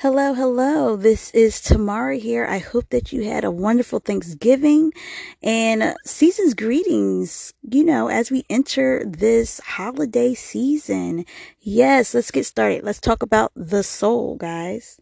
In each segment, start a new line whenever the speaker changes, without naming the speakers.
Hello, hello. This is Tamara here. I hope that you had a wonderful Thanksgiving and season's greetings, you know, as we enter this holiday season. Yes, let's get started. Let's talk about the soul, guys.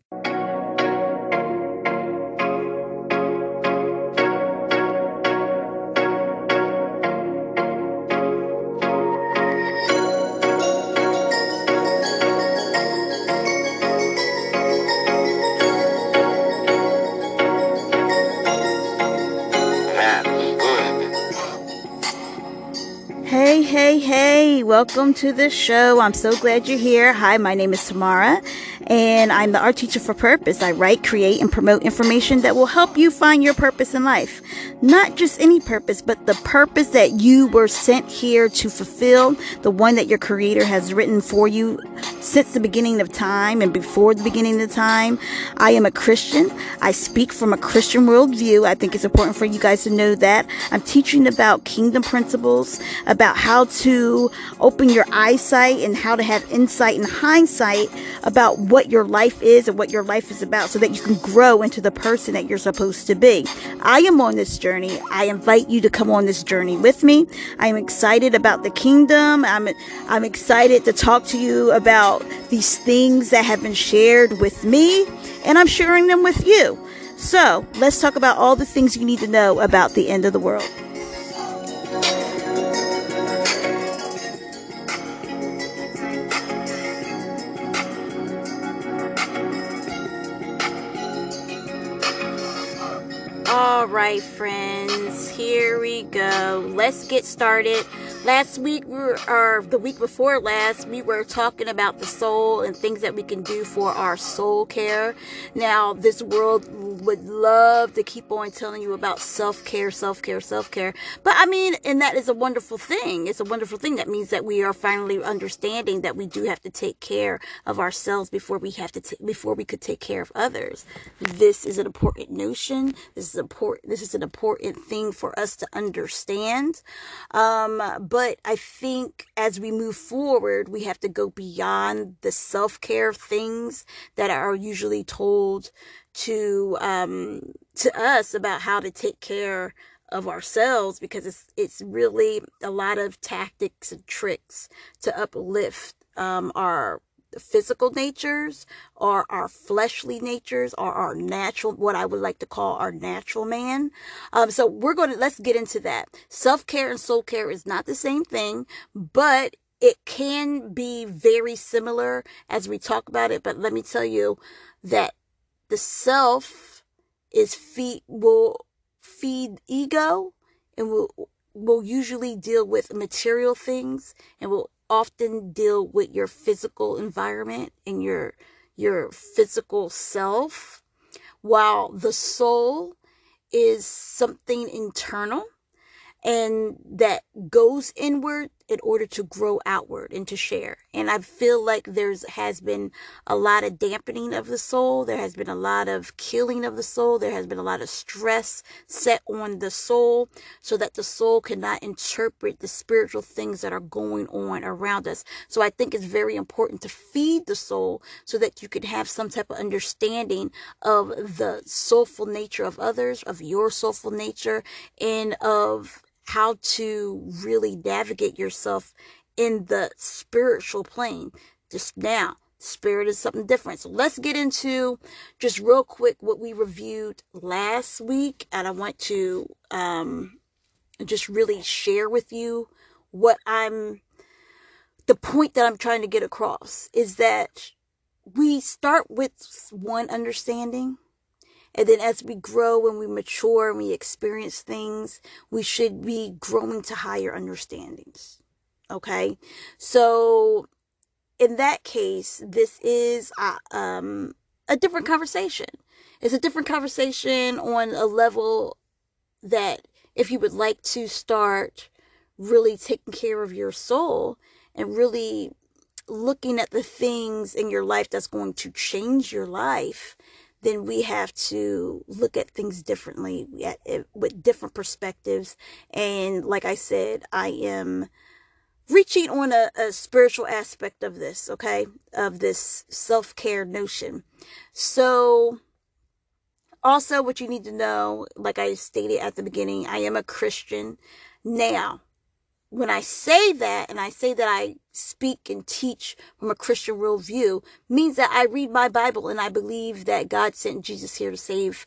Welcome to the show. I'm so glad you're here. Hi, my name is Tamara, and I'm the art teacher for purpose. I write, create, and promote information that will help you find your purpose in life. Not just any purpose, but the purpose that you were sent here to fulfill, the one that your creator has written for you since the beginning of time and before the beginning of time. I am a Christian. I speak from a Christian worldview. I think it's important for you guys to know that. I'm teaching about kingdom principles, about how to open your eyesight and how to have insight and hindsight about what your life is and what your life is about so that you can grow into the person that you're supposed to be. I am on this journey. I invite you to come on this journey with me. I am excited about the kingdom. I'm I'm excited to talk to you about these things that have been shared with me and I'm sharing them with you. So, let's talk about all the things you need to know about the end of the world. Right, friends, here we go. Let's get started. Last week, we were, or the week before last, we were talking about the soul and things that we can do for our soul care. Now, this world would love to keep on telling you about self care, self care, self care. But I mean, and that is a wonderful thing. It's a wonderful thing. That means that we are finally understanding that we do have to take care of ourselves before we have to, t- before we could take care of others. This is an important notion. This is important. This is an important thing for us to understand. Um, but I think as we move forward, we have to go beyond the self care things that are usually told to um, to us about how to take care of ourselves because it's it's really a lot of tactics and tricks to uplift um, our physical natures or our fleshly natures or our natural what i would like to call our natural man. Um, so we're going to let's get into that. Self-care and soul care is not the same thing but it can be very similar as we talk about it. But let me tell you that the self is feed will feed ego and will will usually deal with material things and will often deal with your physical environment and your your physical self while the soul is something internal and that goes inward in order to grow outward and to share. And I feel like there's has been a lot of dampening of the soul. There has been a lot of killing of the soul. There has been a lot of stress set on the soul so that the soul cannot interpret the spiritual things that are going on around us. So I think it's very important to feed the soul so that you can have some type of understanding of the soulful nature of others, of your soulful nature, and of how to really navigate yourself in the spiritual plane. Just now, spirit is something different. So let's get into just real quick what we reviewed last week. And I want to um, just really share with you what I'm, the point that I'm trying to get across is that we start with one understanding and then as we grow and we mature and we experience things, we should be growing to higher understandings. Okay. So in that case, this is uh, um, a different conversation. It's a different conversation on a level that if you would like to start really taking care of your soul and really looking at the things in your life that's going to change your life, then we have to look at things differently at, eh, with different perspectives. And like I said, I am reaching on a, a spiritual aspect of this, okay, of this self care notion. So, also, what you need to know, like I stated at the beginning, I am a Christian. Now, when I say that and I say that I speak and teach from a Christian worldview, means that I read my Bible and I believe that God sent Jesus here to save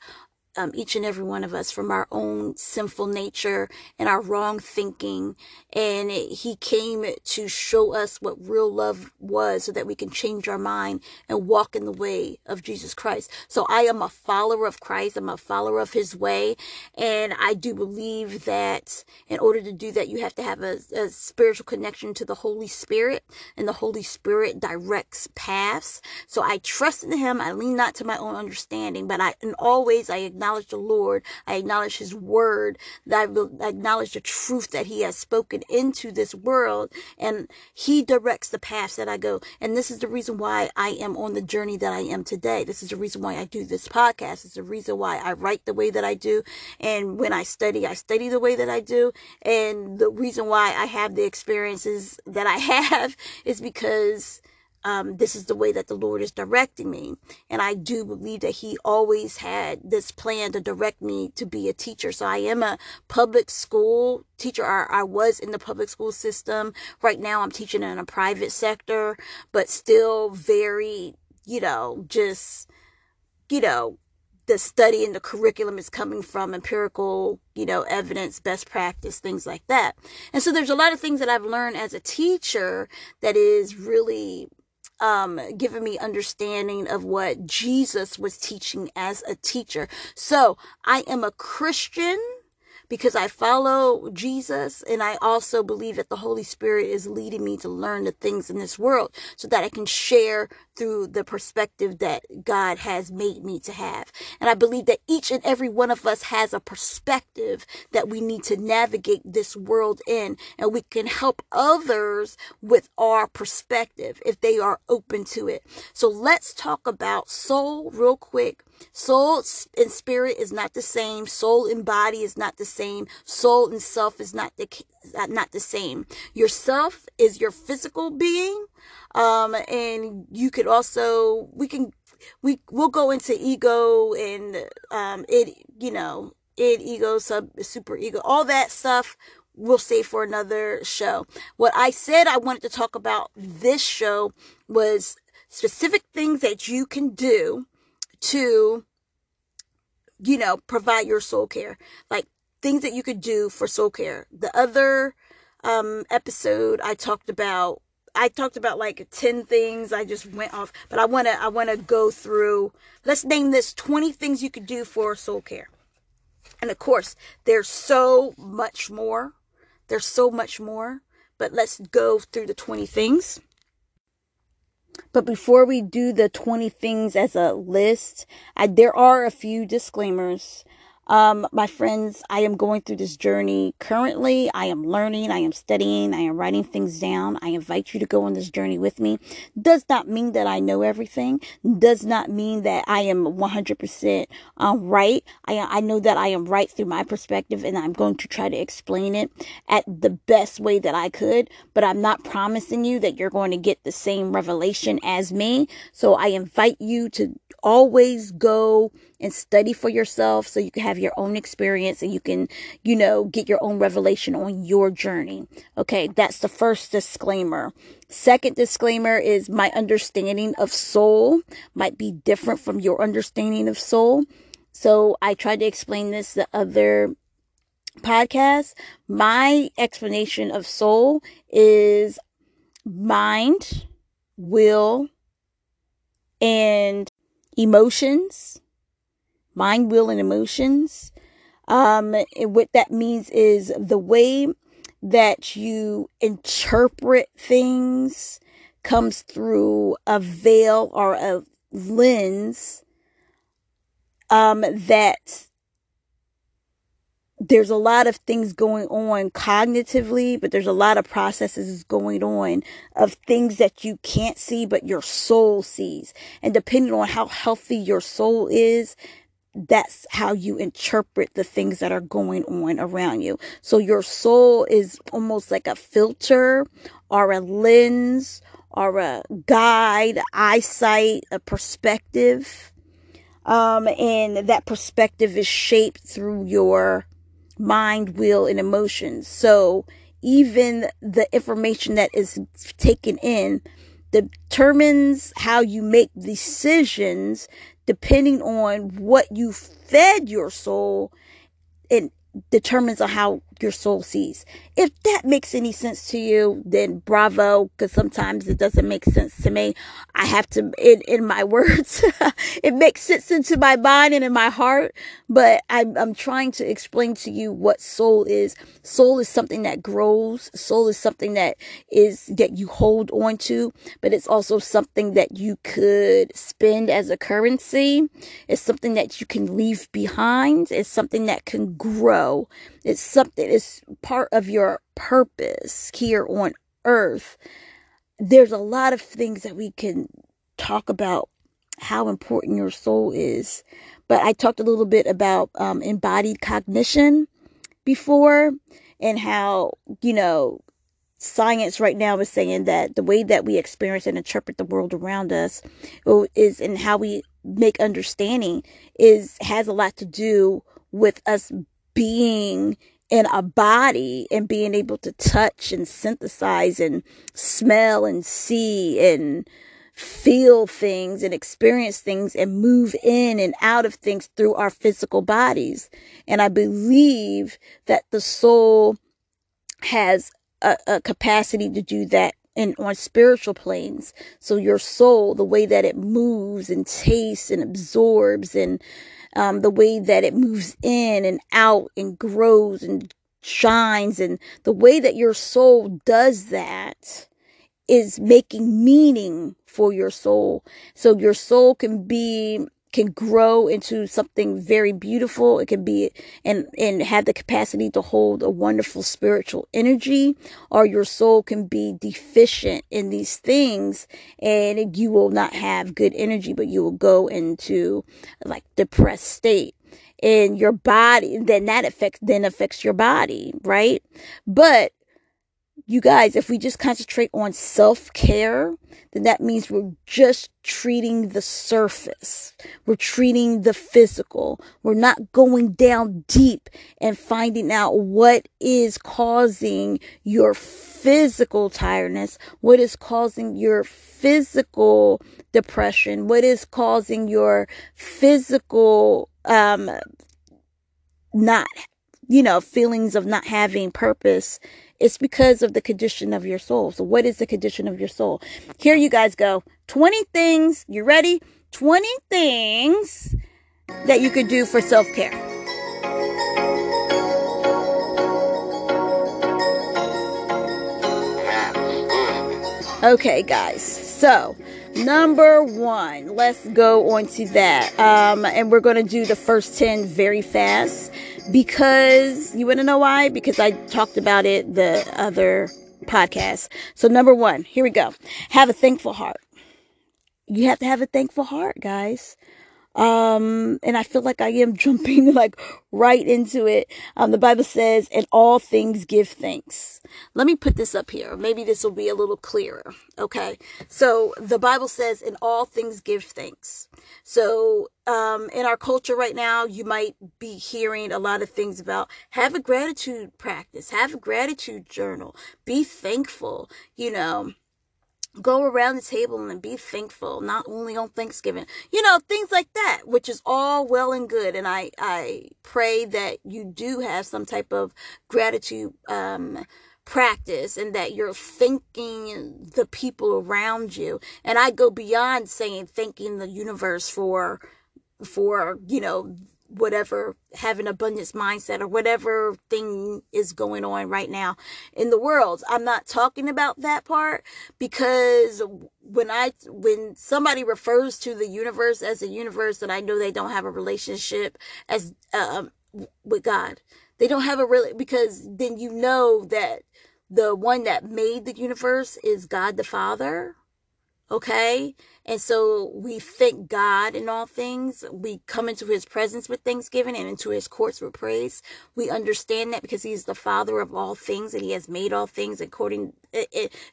um, each and every one of us from our own sinful nature and our wrong thinking. And it, he came to show us what real love was so that we can change our mind and walk in the way of Jesus Christ. So I am a follower of Christ. I'm a follower of his way. And I do believe that in order to do that, you have to have a, a spiritual connection to the Holy Spirit and the Holy Spirit directs paths. So I trust in him. I lean not to my own understanding, but I, and always I acknowledge the Lord. I acknowledge His word. That I acknowledge the truth that He has spoken into this world. And He directs the paths that I go. And this is the reason why I am on the journey that I am today. This is the reason why I do this podcast. It's the reason why I write the way that I do. And when I study, I study the way that I do. And the reason why I have the experiences that I have is because um, this is the way that the Lord is directing me. And I do believe that He always had this plan to direct me to be a teacher. So I am a public school teacher. I, I was in the public school system. Right now, I'm teaching in a private sector, but still very, you know, just, you know, the study and the curriculum is coming from empirical, you know, evidence, best practice, things like that. And so there's a lot of things that I've learned as a teacher that is really um, given me understanding of what Jesus was teaching as a teacher. So I am a Christian because I follow Jesus and I also believe that the Holy Spirit is leading me to learn the things in this world so that I can share through the perspective that God has made me to have. And I believe that each and every one of us has a perspective that we need to navigate this world in and we can help others with our perspective if they are open to it. So let's talk about soul real quick Soul and spirit is not the same. Soul and body is not the same. Soul and self is not the uh, not the same. Yourself is your physical being, um, and you could also we can we we'll go into ego and um, it you know id ego sub super ego all that stuff we'll save for another show. What I said I wanted to talk about this show was specific things that you can do to, you know, provide your soul care. Like things that you could do for soul care. The other um, episode I talked about I talked about like 10 things I just went off, but I want to I want to go through let's name this 20 things you could do for soul care. And of course, there's so much more. There's so much more, but let's go through the 20 things. But before we do the 20 things as a list, I, there are a few disclaimers. Um, my friends, I am going through this journey currently. I am learning, I am studying, I am writing things down. I invite you to go on this journey with me. Does not mean that I know everything. Does not mean that I am 100% um, right. I, I know that I am right through my perspective and I'm going to try to explain it at the best way that I could, but I'm not promising you that you're going to get the same revelation as me. So I invite you to always go and study for yourself so you can have your own experience and you can, you know, get your own revelation on your journey. Okay, that's the first disclaimer. Second disclaimer is my understanding of soul might be different from your understanding of soul. So I tried to explain this the other podcast. My explanation of soul is mind, will, and emotions mind, will, and emotions. Um, and what that means is the way that you interpret things comes through a veil or a lens um, that there's a lot of things going on cognitively, but there's a lot of processes going on of things that you can't see, but your soul sees. And depending on how healthy your soul is, that's how you interpret the things that are going on around you. So your soul is almost like a filter or a lens or a guide, eyesight, a perspective. Um, and that perspective is shaped through your mind, will, and emotions. So even the information that is taken in determines how you make decisions depending on what you fed your soul and determines on how your soul sees. If that makes any sense to you, then bravo, because sometimes it doesn't make sense to me. I have to, in, in my words, it makes sense into my mind and in my heart, but I'm, I'm trying to explain to you what soul is. Soul is something that grows. Soul is something that is, that you hold on to, but it's also something that you could spend as a currency. It's something that you can leave behind. It's something that can grow. It's something, it's part of your purpose here on earth. There's a lot of things that we can talk about how important your soul is. But I talked a little bit about um, embodied cognition before and how, you know, science right now is saying that the way that we experience and interpret the world around us is and how we make understanding is has a lot to do with us being in a body and being able to touch and synthesize and smell and see and feel things and experience things and move in and out of things through our physical bodies. And I believe that the soul has a, a capacity to do that and on spiritual planes. So your soul, the way that it moves and tastes and absorbs and um, the way that it moves in and out and grows and shines and the way that your soul does that is making meaning for your soul. So your soul can be can grow into something very beautiful. It can be and and have the capacity to hold a wonderful spiritual energy, or your soul can be deficient in these things, and you will not have good energy, but you will go into like depressed state in your body then that affects then affects your body right but you guys, if we just concentrate on self care, then that means we're just treating the surface. We're treating the physical. We're not going down deep and finding out what is causing your physical tiredness, what is causing your physical depression, what is causing your physical, um, not, you know, feelings of not having purpose it's because of the condition of your soul. So, what is the condition of your soul? Here you guys go 20 things. You ready? 20 things that you could do for self care. Okay, guys. So, number one, let's go on to that. Um, and we're going to do the first 10 very fast because you want to know why? Because I talked about it the other podcast. So, number one, here we go. Have a thankful heart. You have to have a thankful heart, guys. Um, and I feel like I am jumping like right into it. Um, the Bible says, in all things give thanks. Let me put this up here. Maybe this will be a little clearer. Okay. So the Bible says, in all things give thanks. So, um, in our culture right now, you might be hearing a lot of things about have a gratitude practice, have a gratitude journal, be thankful, you know go around the table and be thankful not only on thanksgiving you know things like that which is all well and good. And i i pray that you do have some type of gratitude um practice and that you're thanking the people around you. And i go beyond saying thanking the universe for for you know whatever have an abundance mindset or whatever thing is going on right now in the world. I'm not talking about that part because when i when somebody refers to the universe as a universe and i know they don't have a relationship as um with god they don't have a really because then you know that the one that made the universe is god the father Okay? And so we thank God in all things. We come into his presence with thanksgiving and into his courts with praise. We understand that because he's the father of all things and he has made all things according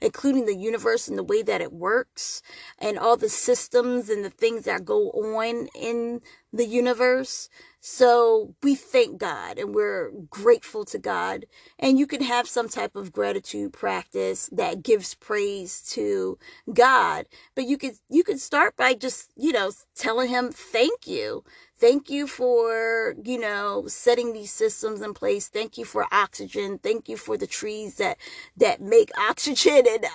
including the universe and the way that it works and all the systems and the things that go on in the universe. So we thank God and we're grateful to God. And you can have some type of gratitude practice that gives praise to God. But you could you could start by just, you know, telling him thank you. Thank you for, you know, setting these systems in place. Thank you for oxygen. Thank you for the trees that that make oxygen and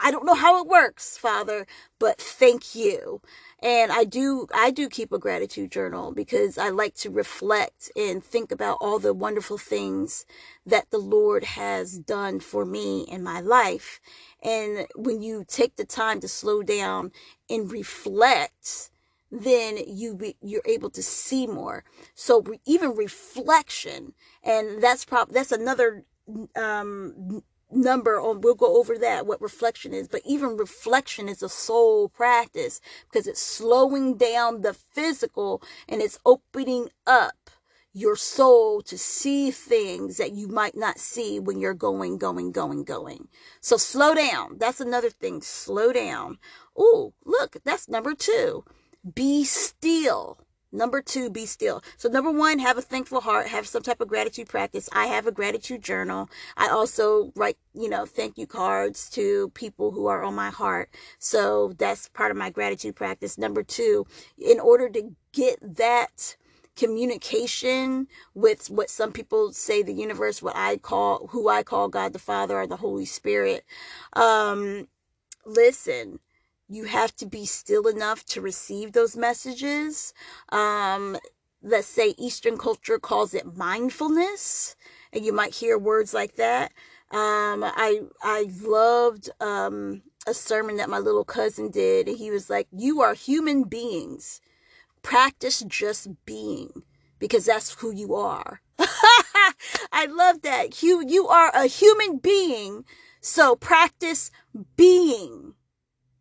I don't know how it works, Father, but thank you and i do i do keep a gratitude journal because i like to reflect and think about all the wonderful things that the lord has done for me in my life and when you take the time to slow down and reflect then you be, you're able to see more. So re, even reflection and that's prob that's another um number on we'll go over that what reflection is but even reflection is a soul practice because it's slowing down the physical and it's opening up your soul to see things that you might not see when you're going going going going. So slow down that's another thing slow down. Oh look that's number 2 be still Number two, be still. So, number one, have a thankful heart, have some type of gratitude practice. I have a gratitude journal. I also write, you know, thank you cards to people who are on my heart. So, that's part of my gratitude practice. Number two, in order to get that communication with what some people say the universe, what I call, who I call God the Father or the Holy Spirit, um, listen you have to be still enough to receive those messages. Um, let's say Eastern culture calls it mindfulness, and you might hear words like that. Um, I I loved um, a sermon that my little cousin did, and he was like, "You are human beings. Practice just being, because that's who you are." I love that. You you are a human being, so practice being.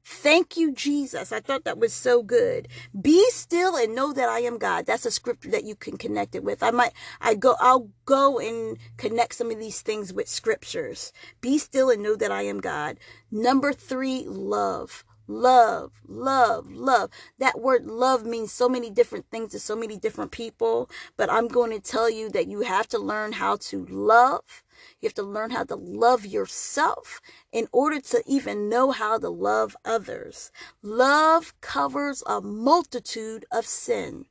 Thank you, Jesus. I thought that was so good. Be still and know that I am God. That's a scripture that you can connect it with. I might, I go, I'll go and connect some of these things with scriptures. Be still and know that I am God. Number three, love. Love, love, love. That word love means so many different things to so many different people, but I'm going to tell you that you have to learn how to love you have to learn how to love yourself in order to even know how to love others. Love covers a multitude of sin.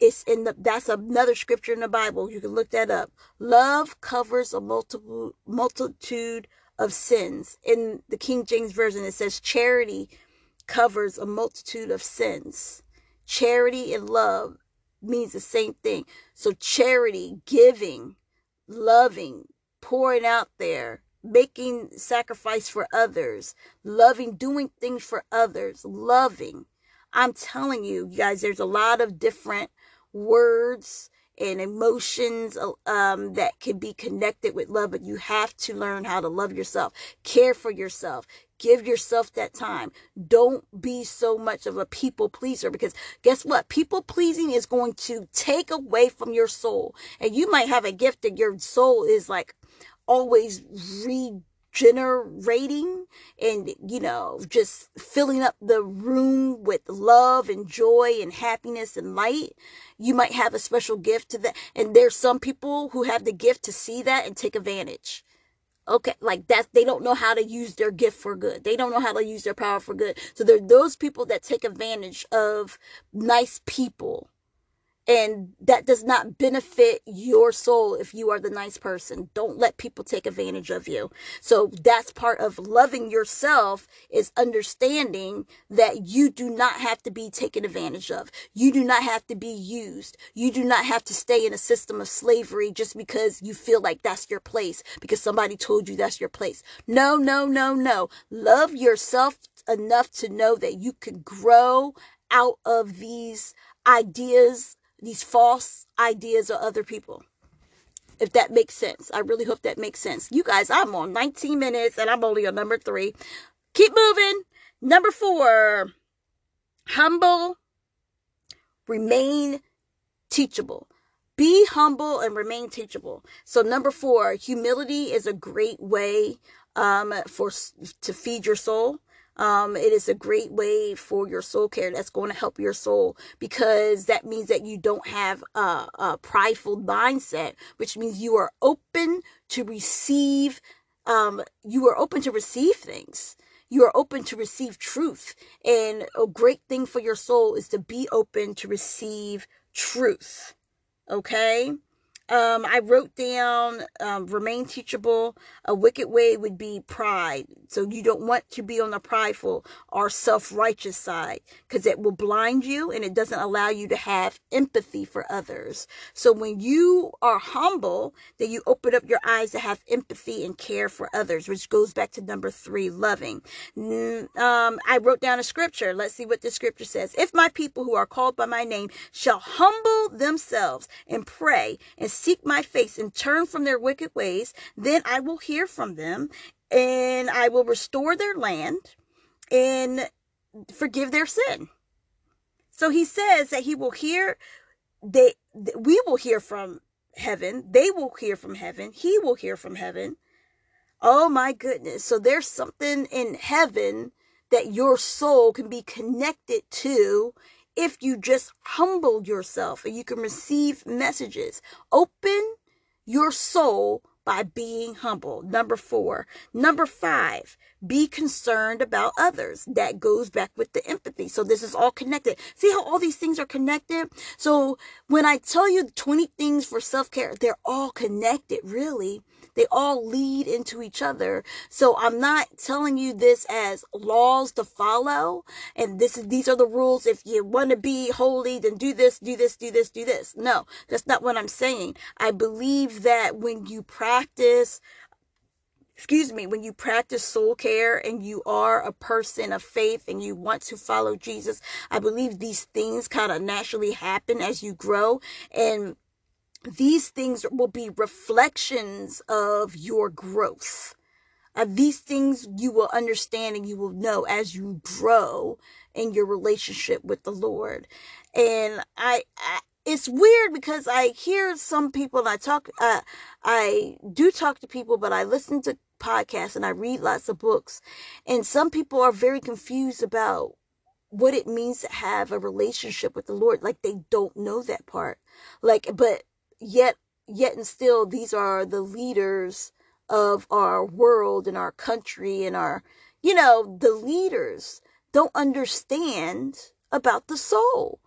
It's in the that's another scripture in the Bible. You can look that up. Love covers a multiple multitude of sins. In the King James Version, it says charity covers a multitude of sins. Charity and love means the same thing. So charity, giving, loving, pouring out there, making sacrifice for others, loving, doing things for others, loving. I'm telling you, you guys, there's a lot of different words and emotions um, that can be connected with love, but you have to learn how to love yourself, care for yourself, give yourself that time. Don't be so much of a people pleaser because guess what? People pleasing is going to take away from your soul. And you might have a gift that your soul is like always regenerating and you know just filling up the room with love and joy and happiness and light you might have a special gift to that and there's some people who have the gift to see that and take advantage okay like that they don't know how to use their gift for good. They don't know how to use their power for good. So they're those people that take advantage of nice people and that does not benefit your soul if you are the nice person. Don't let people take advantage of you. So that's part of loving yourself is understanding that you do not have to be taken advantage of. You do not have to be used. You do not have to stay in a system of slavery just because you feel like that's your place because somebody told you that's your place. No no no no. Love yourself enough to know that you can grow out of these ideas these false ideas of other people. If that makes sense. I really hope that makes sense. You guys, I'm on 19 minutes and I'm only on number three. Keep moving. Number four, humble, remain teachable. Be humble and remain teachable. So number four, humility is a great way um, for to feed your soul. Um, it is a great way for your soul care that's going to help your soul because that means that you don't have a, a prideful mindset, which means you are open to receive. Um, you are open to receive things. You are open to receive truth. And a great thing for your soul is to be open to receive truth. Okay? Um, I wrote down um, remain teachable. A wicked way would be pride. So you don't want to be on the prideful or self righteous side because it will blind you and it doesn't allow you to have empathy for others. So when you are humble, then you open up your eyes to have empathy and care for others, which goes back to number three, loving. Um, I wrote down a scripture. Let's see what the scripture says. If my people who are called by my name shall humble themselves and pray and seek my face and turn from their wicked ways, then I will hear from them and I will restore their land and forgive their sin. So he says that he will hear they we will hear from heaven, they will hear from heaven, he will hear from heaven. Oh my goodness. So there's something in heaven that your soul can be connected to if you just humble yourself and you can receive messages. Open your soul by being humble. Number four. Number five, be concerned about others. That goes back with the empathy. So this is all connected. See how all these things are connected? So when I tell you 20 things for self-care, they're all connected, really. They all lead into each other. So I'm not telling you this as laws to follow. And this is, these are the rules. If you want to be holy, then do this, do this, do this, do this. No, that's not what I'm saying. I believe that when you practice excuse me, when you practice soul care and you are a person of faith and you want to follow Jesus, I believe these things kind of naturally happen as you grow. And these things will be reflections of your growth. Uh, these things you will understand and you will know as you grow in your relationship with the Lord. And I, I it's weird because I hear some people and I talk, uh, I do talk to people, but I listen to podcasts and I read lots of books. And some people are very confused about what it means to have a relationship with the Lord. Like they don't know that part. Like, but yet yet and still these are the leaders of our world and our country and our you know the leaders don't understand about the soul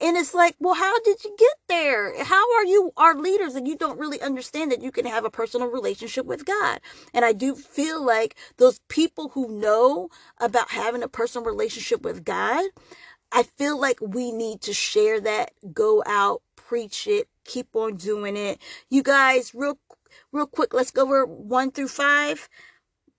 and it's like well how did you get there how are you our leaders and you don't really understand that you can have a personal relationship with god and i do feel like those people who know about having a personal relationship with god i feel like we need to share that go out preach it keep on doing it. You guys, real real quick, let's go over one through five.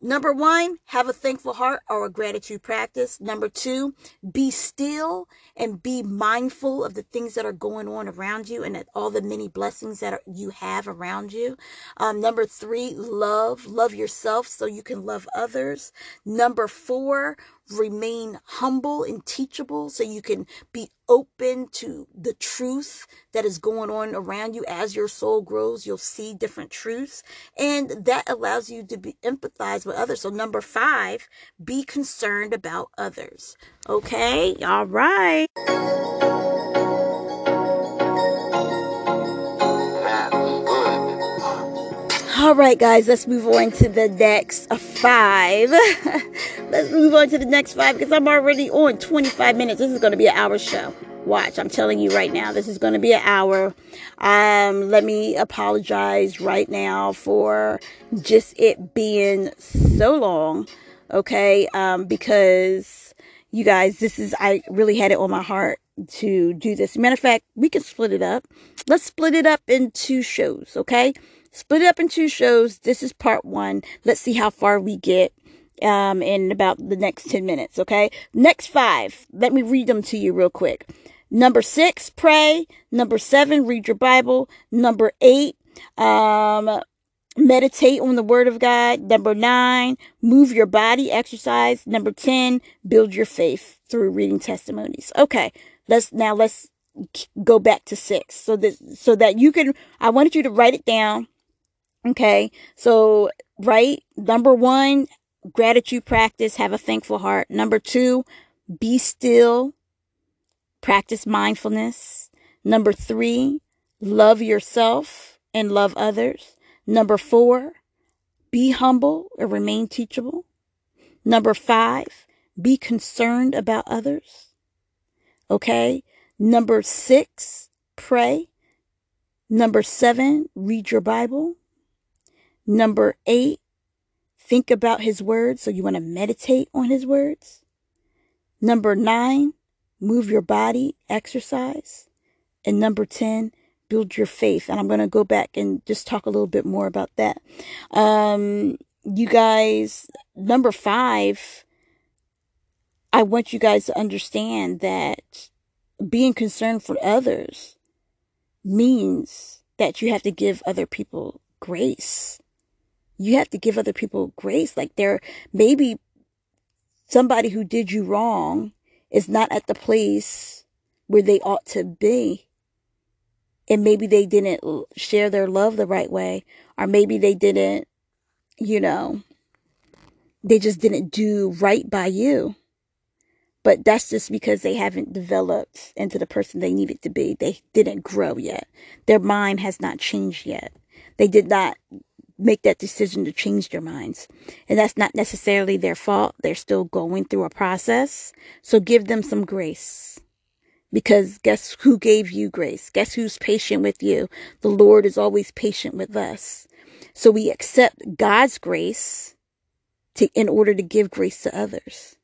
Number one, have a thankful heart or a gratitude practice. Number two, be still and be mindful of the things that are going on around you and all the many blessings that are, you have around you. Um, number three, love. Love yourself so you can love others. Number four, remain humble and teachable so you can be open to the truth that is going on around you. As your soul grows you'll see different truths and that allows you to be empathize with others. So number five be concerned about others. Okay? All right All right, guys, let's move on to the next five. let's move on to the next five because I'm already on 25 minutes. This is going to be an hour show. Watch, I'm telling you right now, this is going to be an hour. Um, let me apologize right now for just it being so long, okay? Um, because you guys, this is, I really had it on my heart to do this. Matter of fact, we can split it up. Let's split it up into shows, okay? Split it up in two shows. This is part one. Let's see how far we get um, in about the next 10 minutes, okay? Next five, let me read them to you real quick. Number six, pray. Number seven, read your Bible. Number eight, um, meditate on the word of God. Number nine, move your body, exercise. Number 10, build your faith through reading testimonies. Okay. Let's now let's go back to six. So that, so that you can, I wanted you to write it down. Okay. So right? number one, gratitude practice, have a thankful heart. Number two, be still, practice mindfulness. Number three, love yourself and love others. Number four, be humble and remain teachable. Number five, be concerned about others. Okay. Number six, pray. Number seven, read your Bible. Number eight, think about his words. So you want to meditate on his words. Number nine, move your body, exercise. And number 10, build your faith. And I'm going to go back and just talk a little bit more about that. Um, you guys, number five, I want you guys to understand that being concerned for others means that you have to give other people grace. You have to give other people grace. Like there, maybe somebody who did you wrong is not at the place where they ought to be. And maybe they didn't share their love the right way, or maybe they didn't, you know, they just didn't do right by you. But that's just because they haven't developed into the person they needed to be. They didn't grow yet. Their mind has not changed yet. They did not make that decision to change their minds. And that's not necessarily their fault. They're still going through a process. So give them some grace. Because guess who gave you grace? Guess who's patient with you? The Lord is always patient with us. So we accept God's grace to, in order to give grace to others.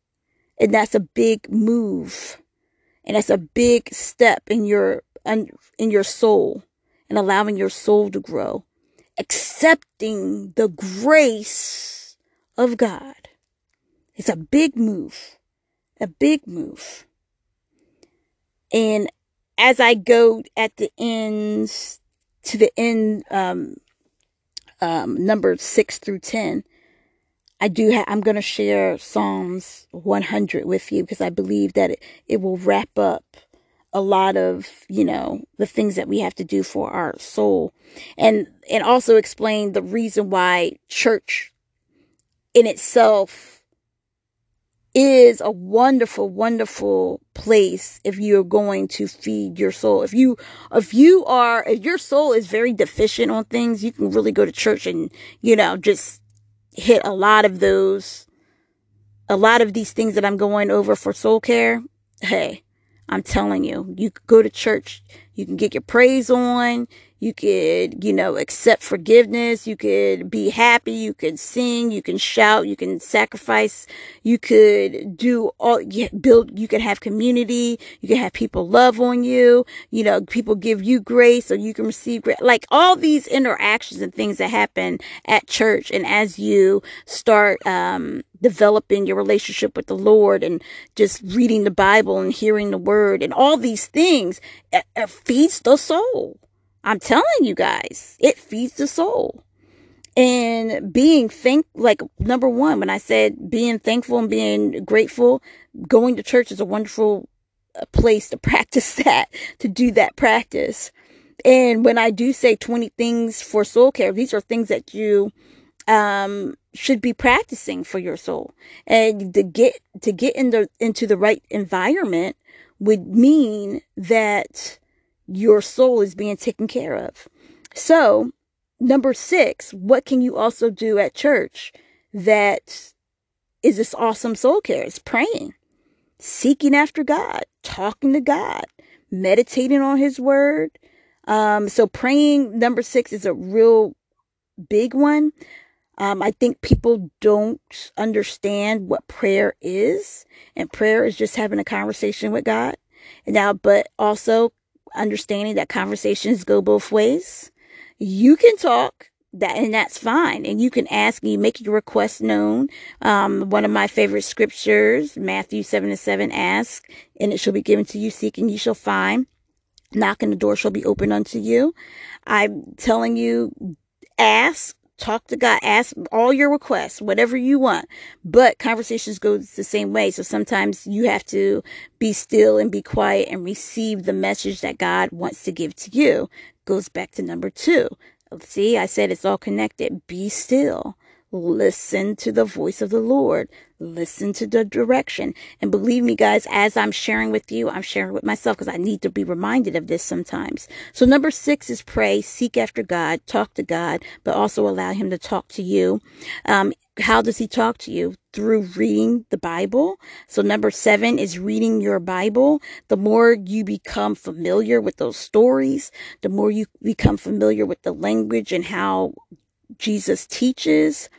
And that's a big move. And that's a big step in your, in your soul and allowing your soul to grow. Accepting the grace of God. It's a big move. A big move. And as I go at the ends to the end, um, um, number six through 10, I do have, I'm going to share Psalms 100 with you because I believe that it, it will wrap up a lot of, you know, the things that we have to do for our soul and, and also explain the reason why church in itself is a wonderful, wonderful place if you're going to feed your soul. If you, if you are, if your soul is very deficient on things, you can really go to church and, you know, just hit a lot of those, a lot of these things that I'm going over for soul care. Hey, I'm telling you, you go to church, you can get your praise on, you could, you know, accept forgiveness. You could be happy. You could sing. You can shout. You can sacrifice. You could do all, build, you can have community. You can have people love on you. You know, people give you grace so you can receive grace. Like all these interactions and things that happen at church. And as you start, um, developing your relationship with the Lord and just reading the Bible and hearing the word and all these things, it, it feeds the soul. I'm telling you guys, it feeds the soul. And being thank like number one, when I said being thankful and being grateful, going to church is a wonderful uh, place to practice that, to do that practice. And when I do say 20 things for soul care, these are things that you um should be practicing for your soul. And to get to get in the into the right environment would mean that your soul is being taken care of. So, number six, what can you also do at church that is this awesome soul care? It's praying, seeking after God, talking to God, meditating on His Word. Um, so, praying, number six, is a real big one. Um, I think people don't understand what prayer is, and prayer is just having a conversation with God. And now, but also understanding that conversations go both ways. You can talk that and that's fine and you can ask you make your request known. Um, one of my favorite scriptures matthew 7 and 7 ask and it shall be given to you. Seek and you shall find. Knock and the door shall be opened unto you. I'm telling you ask talk to God, ask all your requests, whatever you want. But conversations go the same way. So sometimes you have to be still and be quiet and receive the message that God wants to give to you. Goes back to number two. See, I said it's all connected. Be still. Listen to the voice of the Lord. Listen to the direction. And believe me, guys, as I'm sharing with you, I'm sharing with myself because I need to be reminded of this sometimes. So number six is pray, seek after God, talk to God, but also allow him to talk to you. Um, how does he talk to you? Through reading the Bible. So number seven is reading your Bible. The more you become familiar with those stories, the more you become familiar with the language and how Jesus teaches,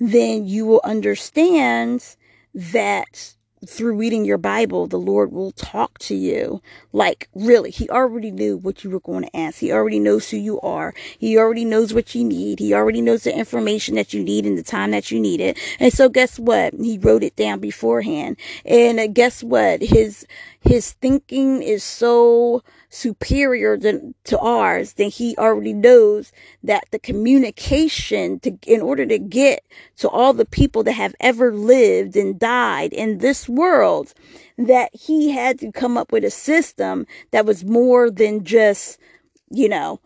then you will understand that through reading your Bible, the Lord will talk to you. Like, really, He already knew what you were going to ask. He already knows who you are. He already knows what you need. He already knows the information that you need and the time that you need it. And so, guess what? He wrote it down beforehand. And guess what? His, his thinking is so superior than, to ours, then he already knows that the communication to, in order to get to all the people that have ever lived and died in this world, that he had to come up with a system that was more than just, you know,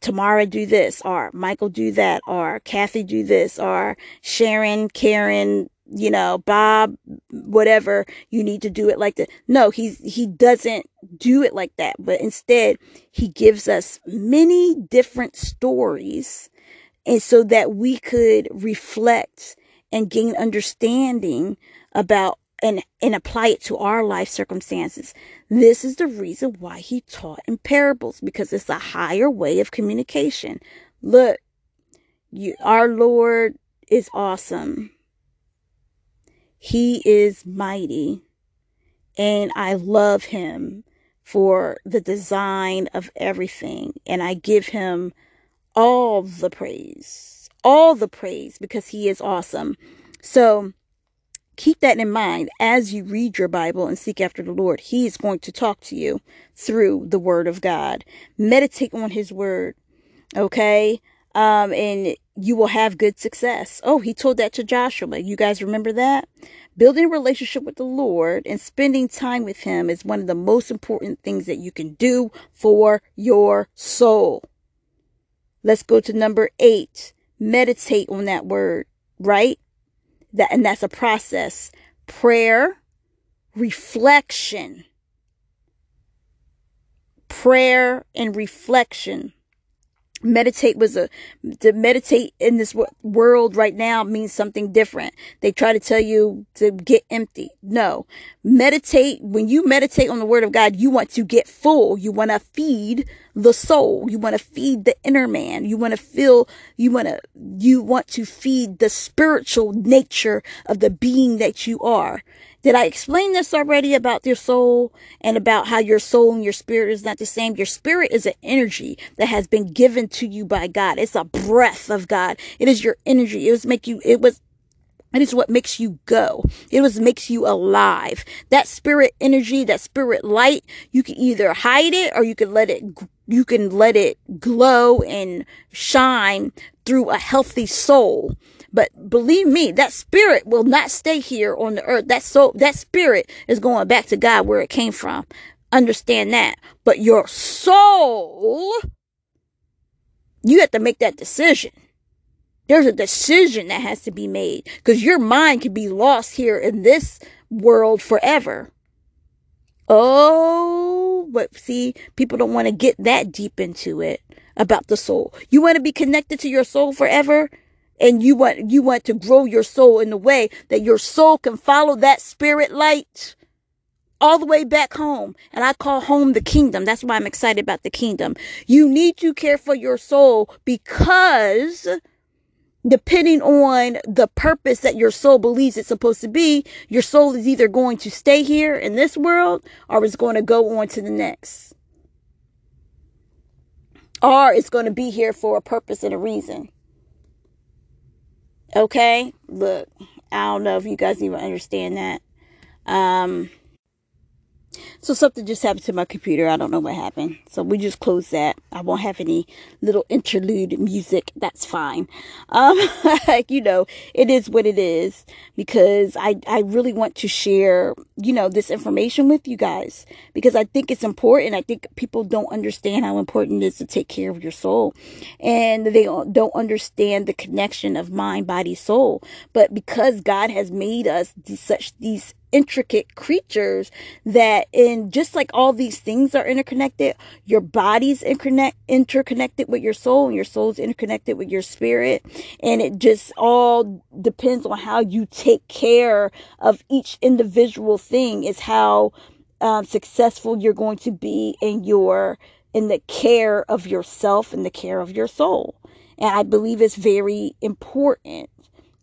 Tamara do this, or Michael do that, or Kathy do this, or Sharon, Karen, you know, Bob, whatever, you need to do it like that. No, he's, he doesn't do it like that, but instead he gives us many different stories and so that we could reflect and gain understanding about and, and apply it to our life circumstances. This is the reason why he taught in parables because it's a higher way of communication. Look, you, our Lord is awesome he is mighty and I love him for the design of everything. And I give him all the praise, all the praise because he is awesome. So keep that in mind as you read your Bible and seek after the Lord. He is going to talk to you through the word of God. Meditate on his word. Okay. Um, and you will have good success. Oh, he told that to Joshua. You guys remember that? Building a relationship with the Lord and spending time with him is one of the most important things that you can do for your soul. Let's go to number eight. Meditate on that word, right? That, and that's a process. Prayer, reflection, prayer and reflection meditate was a to meditate in this world right now means something different. They try to tell you to get empty. No. Meditate when you meditate on the word of god you want to get full. You want to feed the soul. You want to feed the inner man. You want to feel you want to you want to feed the spiritual nature of the being that you are did I explain this already about your soul and about how your soul and your spirit is not the same? Your spirit is an energy that has been given to you by God. It's a breath of God. It is your energy. It was make you, it was it is what makes you go. It was makes you alive. That spirit energy, that spirit light, you can either hide it or you can let it, you can let it glow and shine through a healthy soul. But believe me, that spirit will not stay here on the earth. That soul, that spirit is going back to God where it came from. Understand that. But your soul, you have to make that decision. There's a decision that has to be made because your mind can be lost here in this world forever. Oh, but see, people don't want to get that deep into it about the soul. You want to be connected to your soul forever? And you want you want to grow your soul in the way that your soul can follow that spirit light all the way back home. And I call home the kingdom. That's why I'm excited about the kingdom. You need to care for your soul because depending on the purpose that your soul believes it's supposed to be, your soul is either going to stay here in this world or it's going to go on to the next. Or it's going to be here for a purpose and a reason. Okay? Look, I don't know if you guys even understand that. Um, So something just happened to my computer. I don't know what happened. So we just closed that. I won't have any little interlude music. That's fine. Um, you know, it is what it is because I, I really want to share, you know, this information with you guys because I think it's important. I think people don't understand how important it is to take care of your soul and they don't understand the connection of mind, body, soul. But because God has made us such these intricate creatures that in just like all these things are interconnected your body's interconnect interconnected with your soul and your soul's interconnected with your spirit. And it just all depends on how you take care of each individual thing is how um, successful you're going to be in your in the care of yourself and the care of your soul. And i believe it's very important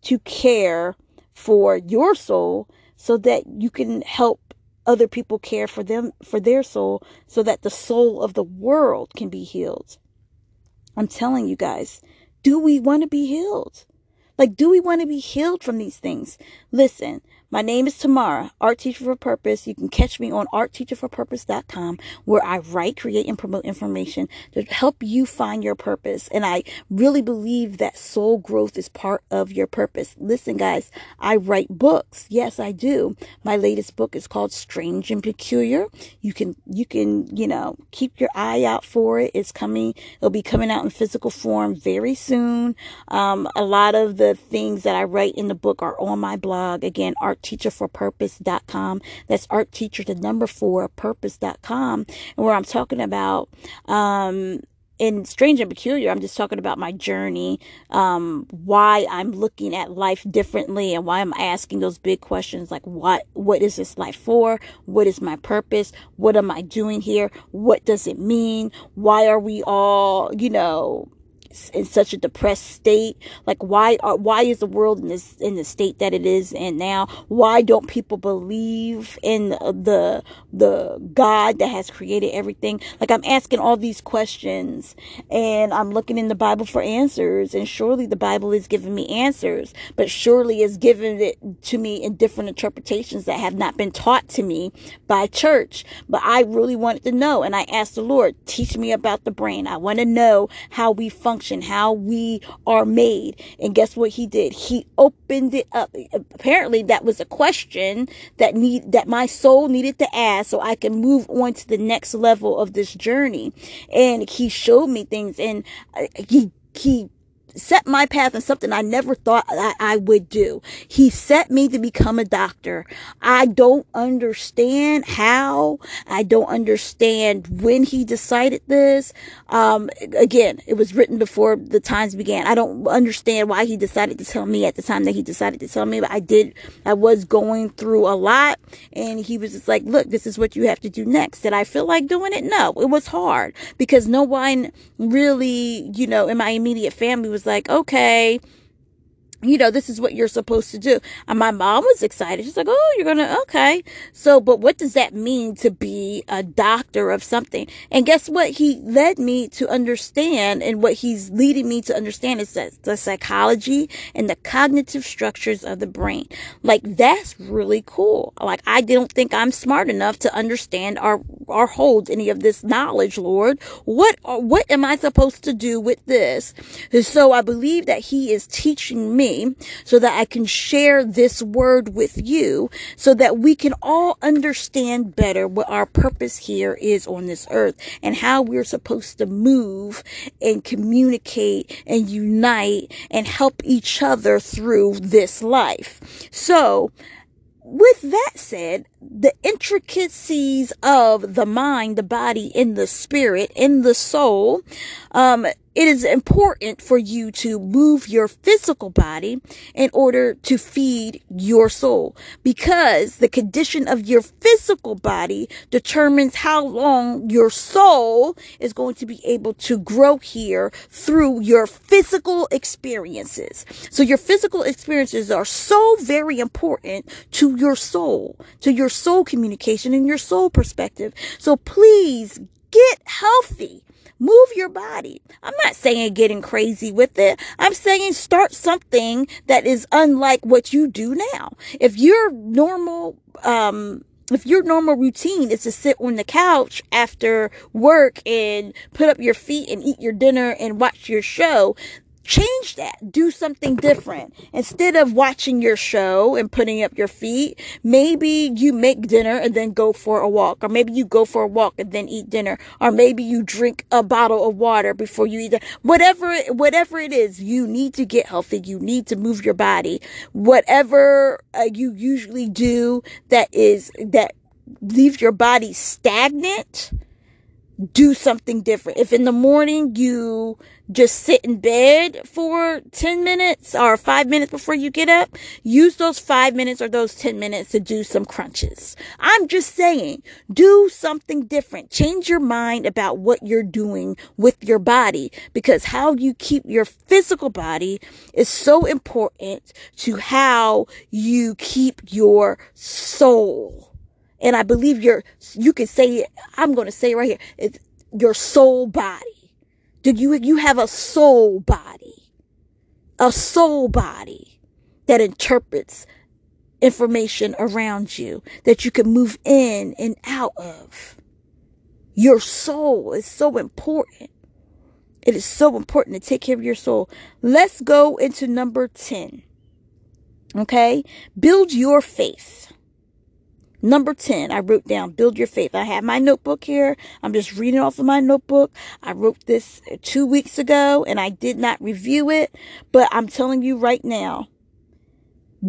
to care for your soul so that you can help other people care for them for their soul so that the soul of the world can be healed. I'm telling you guys, do we want to be healed? Like, do we want to be healed from these things? Listen, my name is Tamara, Art Teacher for Purpose. You can catch me on artteacher4purpose.com where I write, create, and promote information to help you find your purpose. And I really believe that soul growth is part of your purpose. Listen, guys, I write books. Yes, I do. My latest book is called Strange and Peculiar. You can, you can, you know, keep your eye out for it. It's coming, it'll be coming out in physical form very soon. Um, a lot of the things that I write in the book are on my blog. Again, art artteacher4purpose.com. That's art teacher, the number four, purpose.com. And where I'm talking about, um, in strange and peculiar i'm just talking about my journey um, why i'm looking at life differently and why i'm asking those big questions like what what is this life for what is my purpose what am i doing here what does it mean why are we all you know in such a depressed state? Like why are, uh, why is the world in this in the state that it is and now? Why don't people believe in the the god that has created everything? Like i'm asking all these questions and i'm looking in the bible for answers and surely the bible is giving me answers but surely is giving it to me in different interpretations that have not been taught to me by church. But i really wanted to know and i asked the lord teach me about the brain. I want to know how we function function, how we are made. And guess what he did? He opened it up. Apparently that was a question that need, that my soul needed to ask so I can move on to the next level of this journey. And he showed me things and uh, he, he set my path in something I never thought I, I would do. He set me to become a doctor. I don't understand how. I don't understand when he decided this. Um, again, it was written before the times began. I don't understand why he decided to tell me at the time that he decided to tell me, but I did. I was going through a lot, and he was just like, "Look, this is what you have to do next." Did I feel like doing it? No, it was hard because no one really, you know, in my immediate family was like, okay, you know, this is what you're supposed to do. And my mom was excited. She's like, oh, you're going to, okay. So, but what does that mean to be a doctor of something? And guess what? He led me to understand and what he's leading me to understand is that the psychology and the cognitive structures of the brain. Like that's really cool. Like I don't think I'm smart enough to understand or, or hold any of this knowledge, Lord. What, what am I supposed to do with this? And so I believe that he is teaching me so that I can share this word with you so that we can all understand better what our purpose here is on this earth and how we're supposed to move and communicate and unite and help each other through this life. So, with that said, the intricacies of the mind, the body, and the spirit, in the soul, um, it is important for you to move your physical body in order to feed your soul because the condition of your physical body determines how long your soul is going to be able to grow here through your physical experiences. So your physical experiences are so very important to your soul, to your soul communication and your soul perspective. So please get healthy Move your body. I'm not saying getting crazy with it. I'm saying start something that is unlike what you do now. If your normal, um, if your normal routine is to sit on the couch after work and put up your feet and eat your dinner and watch your show, change that. Do something different. Instead of watching your show and putting up your feet, maybe you make dinner and then go for a walk. Or maybe you go for a walk and then eat dinner. Or maybe you drink a bottle of water before you eat dinner. Whatever, whatever it is, you need to get healthy. You need to move your body. Whatever uh, you usually do that is, that leaves your body stagnant, do something different. If in the morning you just sit in bed for 10 minutes or five minutes before you get up, use those five minutes or those 10 minutes to do some crunches. I'm just saying, do something different. Change your mind about what you're doing with your body because how you keep your physical body is so important to how you keep your soul. And I believe your, you can say, it, I'm going to say it right here, it's your soul body did you, you have a soul body, a soul body that interprets information around you that you can move in and out of. Your soul is so important. It is so important to take care of your soul. Let's go into number 10. Okay. Build your faith. Number 10, I wrote down build your faith. I have my notebook here. I'm just reading off of my notebook. I wrote this uh, two weeks ago and I did not review it, but I'm telling you right now,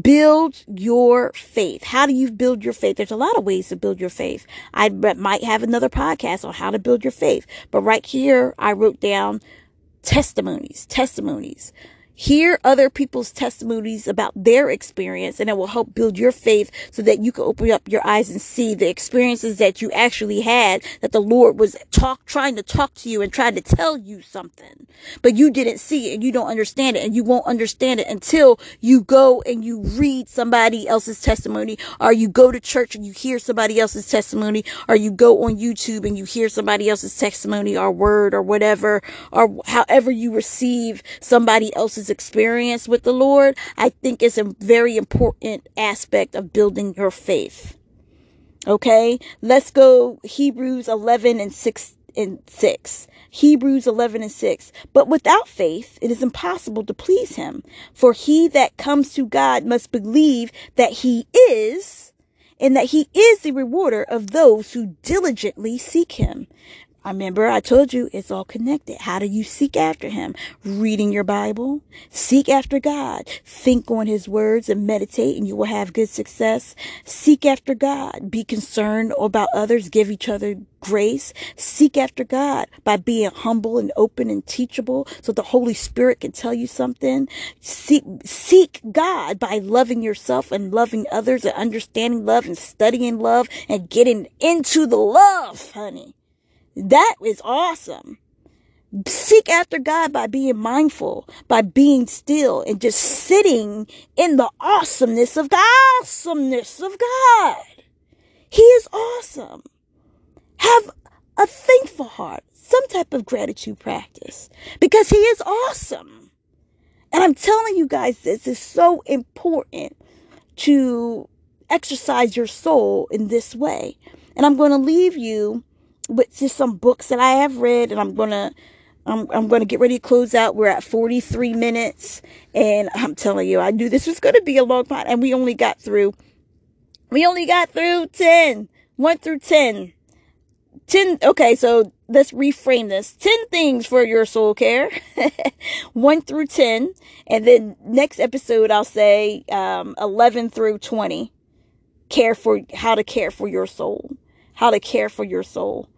build your faith. How do you build your faith? There's a lot of ways to build your faith. I might have another podcast on how to build your faith, but right here, I wrote down testimonies, testimonies. Hear other people's testimonies about their experience and it will help build your faith so that you can open up your eyes and see the experiences that you actually had that the Lord was talk, trying to talk to you and trying to tell you something, but you didn't see it and you don't understand it and you won't understand it until you go and you read somebody else's testimony or you go to church and you hear somebody else's testimony or you go on YouTube and you hear somebody else's testimony or word or whatever or however you receive somebody else's experience with the Lord, I think is a very important aspect of building your faith. Okay, let's go Hebrews 11 and 6 and 6. Hebrews 11 and 6. But without faith, it is impossible to please him. For he that comes to God must believe that he is, and that he is the rewarder of those who diligently seek him. I remember I told you it's all connected. How do you seek after him? Reading your Bible. Seek after God. Think on his words and meditate and you will have good success. Seek after God. Be concerned about others. Give each other grace. Seek after God by being humble and open and teachable so the Holy Spirit can tell you something. Seek, seek God by loving yourself and loving others and understanding love and studying love and getting into the love, honey. That is awesome. Seek after God by being mindful, by being still and just sitting in the awesomeness of God. Awesomeness of God. He is awesome. Have a thankful heart, some type of gratitude practice because he is awesome. And I'm telling you guys, this is so important to exercise your soul in this way. And I'm going to leave you with just some books that I have read, and I'm gonna I'm I'm gonna get ready to close out. We're at 43 minutes, and I'm telling you, I knew this was gonna be a long part, and we only got through we only got through 10, 1 through 10. 10 okay so let's reframe this 10 things for your soul care 1 through 10 and then next episode i'll say um, 11 through 20 care for how to care for your soul how to care for your soul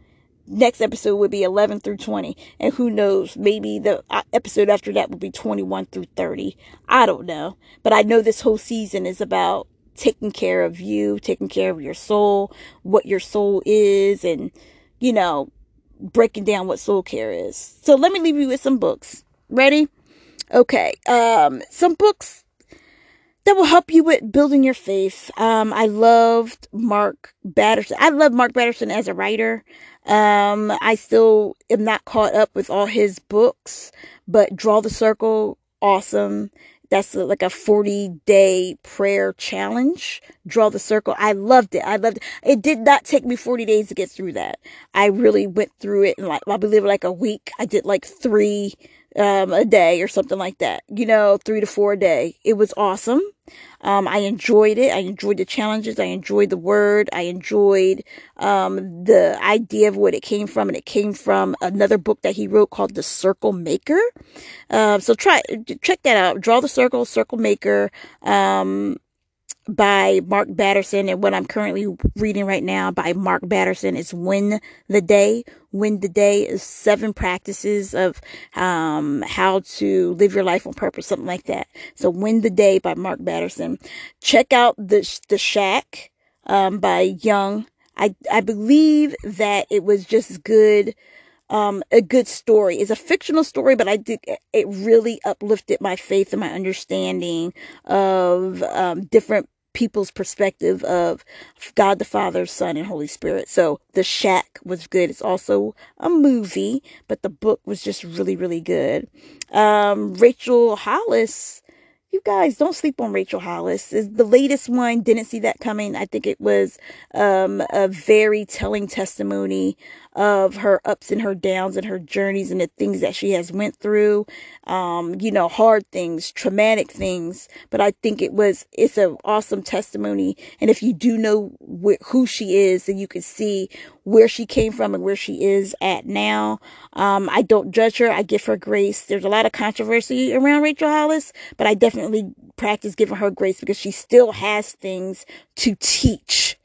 next episode would be 11 through 20 and who knows maybe the uh, episode after that will be 21 through 30 i don't know but i know this whole season is about taking care of you taking care of your soul what your soul is and you know breaking down what soul care is so let me leave you with some books ready okay um some books that will help you with building your faith. Um, I loved Mark Batterson. I love Mark Batterson as a writer. Um, I still am not caught up with all his books, but Draw the Circle, awesome. that's like a 40 day prayer challenge. Draw the circle. I loved it. I loved it. It did not take me 40 days to get through that. I really went through it in like, I believe like a week. I did like three um, a day or something like that. You know, three to four a day. It was awesome. Um, I enjoyed it. I enjoyed the challenges. I enjoyed the word. I enjoyed um, the idea of what it came from, and it came from another book that he wrote called The Circle Maker. Uh, so try check that out. Draw the circle, Circle Maker. Um, by Mark Batterson and what I'm currently reading right now by Mark Batterson is Win the Day. Win the Day is seven practices of um, how to live your life on purpose, something like that. So Win the Day by Mark Batterson. Check out the the Shack um, by Young. I I believe that it was just good um, a good story. It's a fictional story, but I did, it really uplifted my faith and my understanding of, um, different people's perspective of God the Father, Son, and Holy Spirit. So The Shack was good. It's also a movie, but the book was just really, really good. Um, Rachel Hollis, you guys don't sleep on Rachel Hollis. Is the latest one. Didn't see that coming. I think it was um, a very telling testimony of her ups and her downs and her journeys and the things that she has went through. Um, you know, hard things, traumatic things. But I think it was, it's an awesome testimony. And if you do know wh- who she is, then you can see where she came from and where she is at now. Um, I don't judge her. I give her grace. There's a lot of controversy around Rachel Hollis, but I definitely practice giving her grace because she still has things to teach.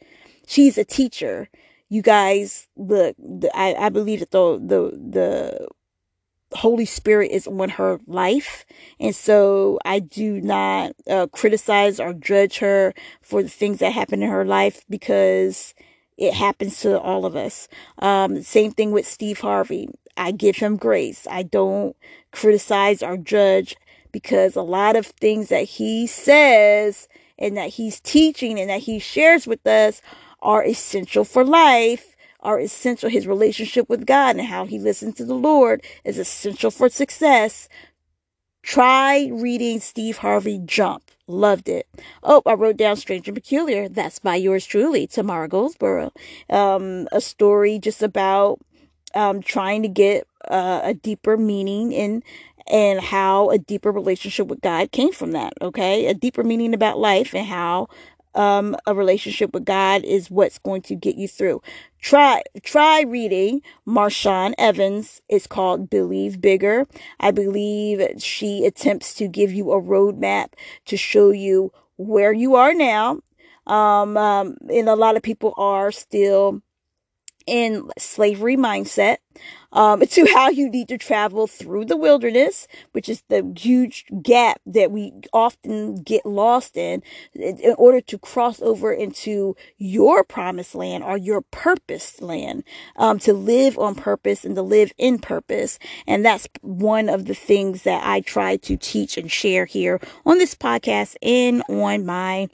She's a teacher you guys, look, I, I believe that the, the, the Holy Spirit is on her life. And so I do not uh, criticize or judge her for the things that happen in her life because it happens to all of us. Um, same thing with Steve Harvey. I give him grace. I don't criticize or judge because a lot of things that he says and that he's teaching and that he shares with us are essential for life, are essential. His relationship with God and how he listens to the Lord is essential for success. Try reading Steve Harvey Jump. Loved it. Oh, I wrote down Strange and Peculiar. That's by yours truly, Tamara Goldsboro. Um, a story just about um, trying to get uh, a deeper meaning in and how a deeper relationship with God came from that. Okay, a deeper meaning about life and how um, a relationship with God is what's going to get you through. Try, try reading Marshawn Evans. It's called Believe Bigger. I believe she attempts to give you a roadmap to show you where you are now. Um, um, and a lot of people are still in slavery mindset um, to how you need to travel through the wilderness, which is the huge gap that we often get lost in, in order to cross over into your promised land or your purposed land, um, to live on purpose and to live in purpose. And that's one of the things that I try to teach and share here on this podcast and on my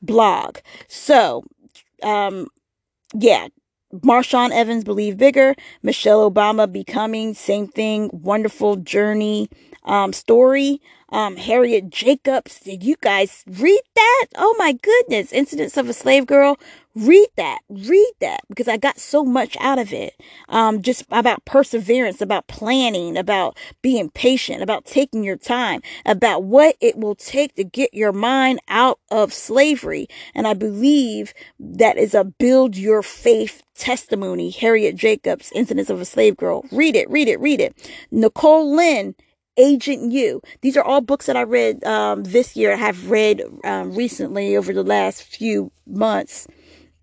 blog. So, um, yeah, Marshawn Evans, Believe Bigger, Michelle Obama, Becoming, same thing, wonderful journey um, story. Um, Harriet Jacobs, did you guys read that? Oh my goodness, Incidents of a Slave Girl. Read that, read that, because I got so much out of it. Um, just about perseverance, about planning, about being patient, about taking your time, about what it will take to get your mind out of slavery. And I believe that is a build your faith testimony. Harriet Jacobs, Incidents of a Slave Girl. Read it, read it, read it. Nicole Lynn, Agent You. These are all books that I read um, this year. I have read um, recently over the last few months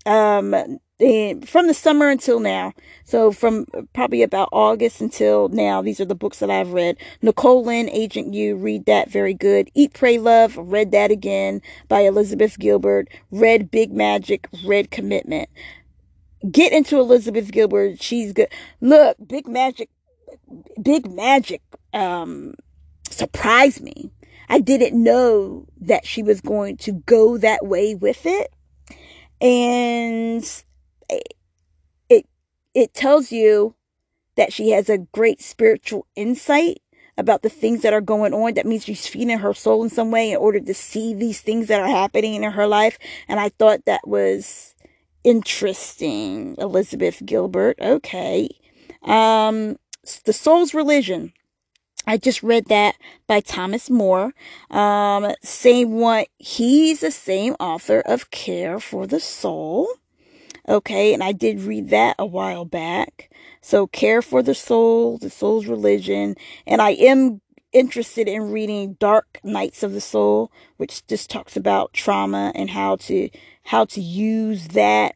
um, and from the summer until now. So from probably about August until now, these are the books that I've read. Nicole Lynn, Agent You, read that very good. Eat, Pray, Love, read that again by Elizabeth Gilbert. Read Big Magic, read Commitment. Get into Elizabeth Gilbert. She's good. Look, Big Magic, Big Magic, um, surprised me. I didn't know that she was going to go that way with it and it it tells you that she has a great spiritual insight about the things that are going on. That means she's feeding her soul in some way in order to see these things that are happening in her life. And I thought that was interesting. Elizabeth Gilbert. Okay. Um, the soul's religion. I just read that by Thomas Moore. Um, same one. He's the same author of Care for the Soul. Okay, and I did read that a while back. So, Care for the Soul, the Soul's Religion, and I am interested in reading Dark Nights of the Soul, which just talks about trauma and how to how to use that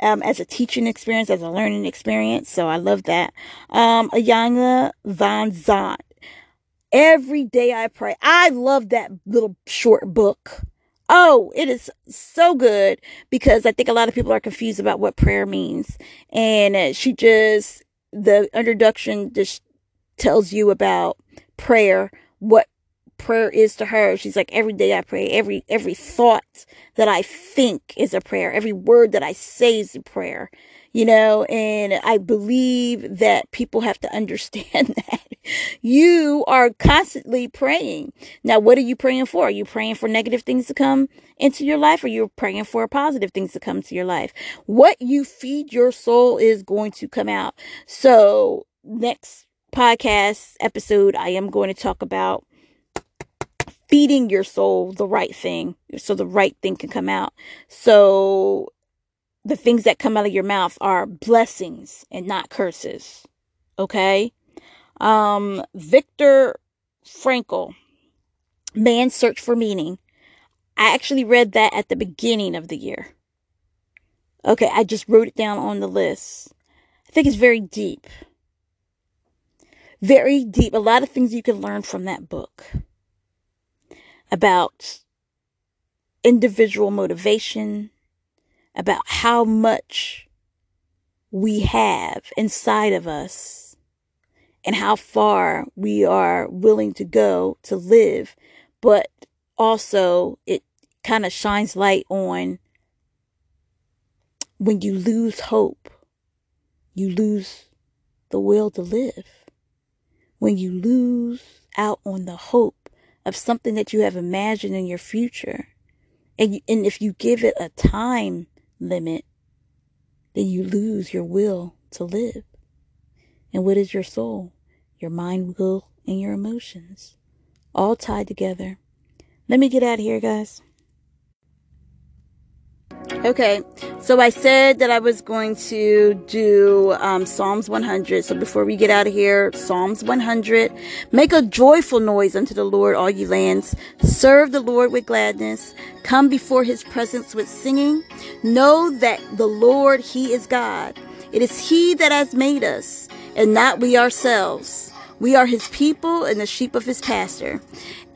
um, as a teaching experience, as a learning experience. So I love that. Um, Iyanla Vanzant. Every day I pray. I love that little short book. Oh, it is so good because I think a lot of people are confused about what prayer means. And she just, the introduction just tells you about prayer, what prayer is to her. She's like, every day I pray, every, every thought that I think is a prayer, every word that I say is a prayer, you know, and I believe that people have to understand that you are constantly praying. Now, what are you praying for? Are you praying for negative things to come into your life or are you're praying for positive things to come to your life? What you feed your soul is going to come out. So next podcast episode, I am going to talk about feeding your soul the right thing so the right thing can come out. So the things that come out of your mouth are blessings and not curses. Okay? Um Viktor Frankl, Man's Search for Meaning. I actually read that at the beginning of the year. Okay, I just wrote it down on the list. I think it's very deep. Very deep. A lot of things you can learn from that book about individual motivation, about how much we have inside of us and how far we are willing to go to live, but also it kind of shines light on when you lose hope, you lose the will to live. When you lose out on the hope of something that you have imagined in your future. And, and if you give it a time limit, then you lose your will to live. And what is your soul? Your mind, will, and your emotions. All tied together. Let me get out of here, guys. Okay, so I said that I was going to do um, Psalms 100. So before we get out of here, Psalms 100. Make a joyful noise unto the Lord, all ye lands. Serve the Lord with gladness. Come before his presence with singing. Know that the Lord, he is God. It is he that has made us, and not we ourselves. We are his people and the sheep of his pasture.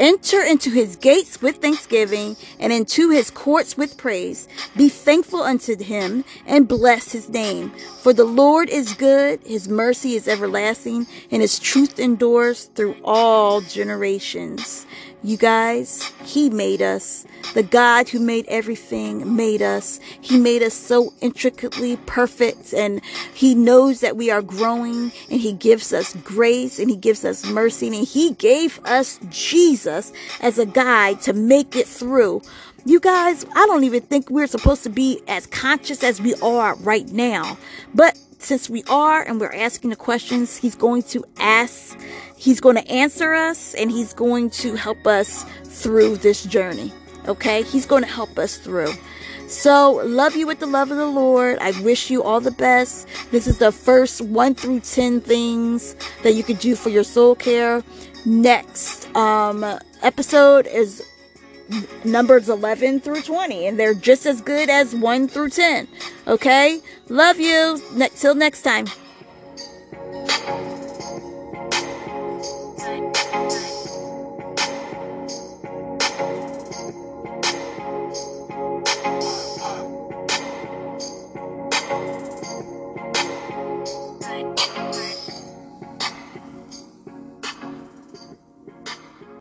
Enter into his gates with thanksgiving and into his courts with praise. Be thankful unto him and bless his name. For the Lord is good, his mercy is everlasting, and his truth endures through all generations. You guys, He made us. The God who made everything made us. He made us so intricately perfect and He knows that we are growing and He gives us grace and He gives us mercy and He gave us Jesus as a guide to make it through. You guys, I don't even think we're supposed to be as conscious as we are right now. But since we are and we're asking the questions, He's going to ask He's going to answer us and He's going to help us through this journey. Okay? He's going to help us through. So, love you with the love of the Lord. I wish you all the best. This is the first 1 through 10 things that you could do for your soul care. Next um, episode is numbers 11 through 20, and they're just as good as 1 through 10. Okay? Love you. Ne- till next time.